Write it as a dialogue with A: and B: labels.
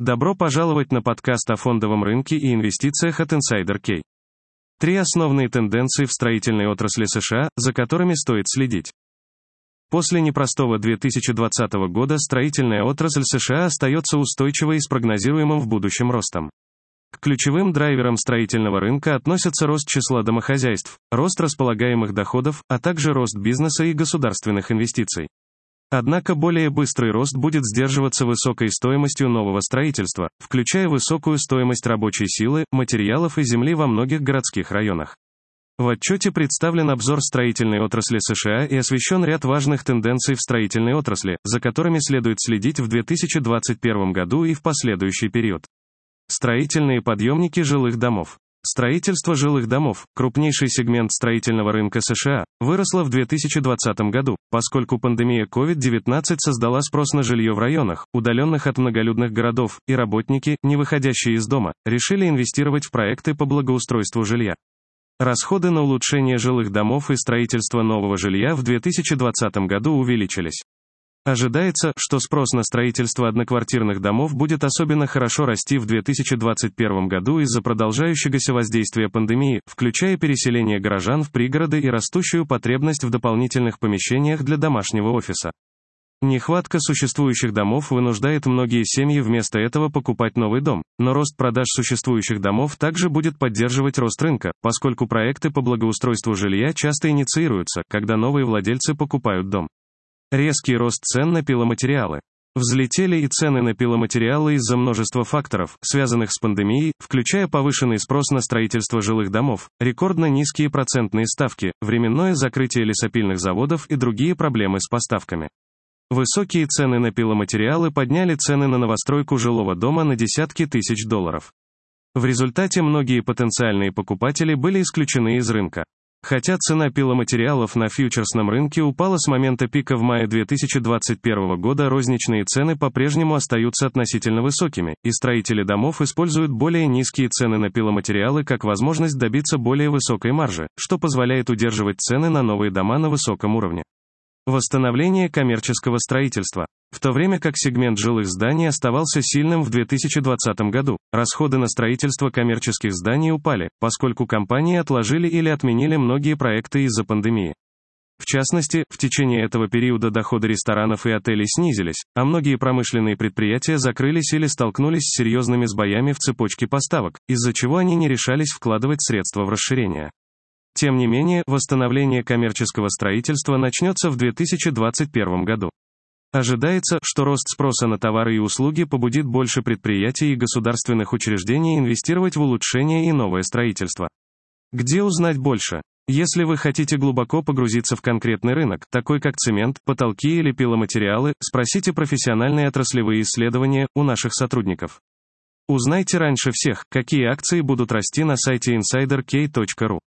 A: Добро пожаловать на подкаст о фондовом рынке и инвестициях от Insider K. Три основные тенденции в строительной отрасли США, за которыми стоит следить. После непростого 2020 года строительная отрасль США остается устойчивой и с прогнозируемым в будущем ростом. К ключевым драйверам строительного рынка относятся рост числа домохозяйств, рост располагаемых доходов, а также рост бизнеса и государственных инвестиций. Однако более быстрый рост будет сдерживаться высокой стоимостью нового строительства, включая высокую стоимость рабочей силы, материалов и земли во многих городских районах. В отчете представлен обзор строительной отрасли США и освещен ряд важных тенденций в строительной отрасли, за которыми следует следить в 2021 году и в последующий период. Строительные подъемники жилых домов. Строительство жилых домов, крупнейший сегмент строительного рынка США, выросло в 2020 году, поскольку пандемия COVID-19 создала спрос на жилье в районах, удаленных от многолюдных городов, и работники, не выходящие из дома, решили инвестировать в проекты по благоустройству жилья. Расходы на улучшение жилых домов и строительство нового жилья в 2020 году увеличились. Ожидается, что спрос на строительство одноквартирных домов будет особенно хорошо расти в 2021 году из-за продолжающегося воздействия пандемии, включая переселение горожан в пригороды и растущую потребность в дополнительных помещениях для домашнего офиса. Нехватка существующих домов вынуждает многие семьи вместо этого покупать новый дом, но рост продаж существующих домов также будет поддерживать рост рынка, поскольку проекты по благоустройству жилья часто инициируются, когда новые владельцы покупают дом. Резкий рост цен на пиломатериалы. Взлетели и цены на пиломатериалы из-за множества факторов, связанных с пандемией, включая повышенный спрос на строительство жилых домов, рекордно низкие процентные ставки, временное закрытие лесопильных заводов и другие проблемы с поставками. Высокие цены на пиломатериалы подняли цены на новостройку жилого дома на десятки тысяч долларов. В результате многие потенциальные покупатели были исключены из рынка. Хотя цена пиломатериалов на фьючерсном рынке упала с момента пика в мае 2021 года, розничные цены по-прежнему остаются относительно высокими, и строители домов используют более низкие цены на пиломатериалы как возможность добиться более высокой маржи, что позволяет удерживать цены на новые дома на высоком уровне. Восстановление коммерческого строительства. В то время как сегмент жилых зданий оставался сильным в 2020 году, расходы на строительство коммерческих зданий упали, поскольку компании отложили или отменили многие проекты из-за пандемии. В частности, в течение этого периода доходы ресторанов и отелей снизились, а многие промышленные предприятия закрылись или столкнулись с серьезными сбоями в цепочке поставок, из-за чего они не решались вкладывать средства в расширение. Тем не менее, восстановление коммерческого строительства начнется в 2021 году. Ожидается, что рост спроса на товары и услуги побудит больше предприятий и государственных учреждений инвестировать в улучшение и новое строительство. Где узнать больше? Если вы хотите глубоко погрузиться в конкретный рынок, такой как цемент, потолки или пиломатериалы, спросите профессиональные отраслевые исследования у наших сотрудников. Узнайте раньше всех, какие акции будут расти на сайте insiderk.ru.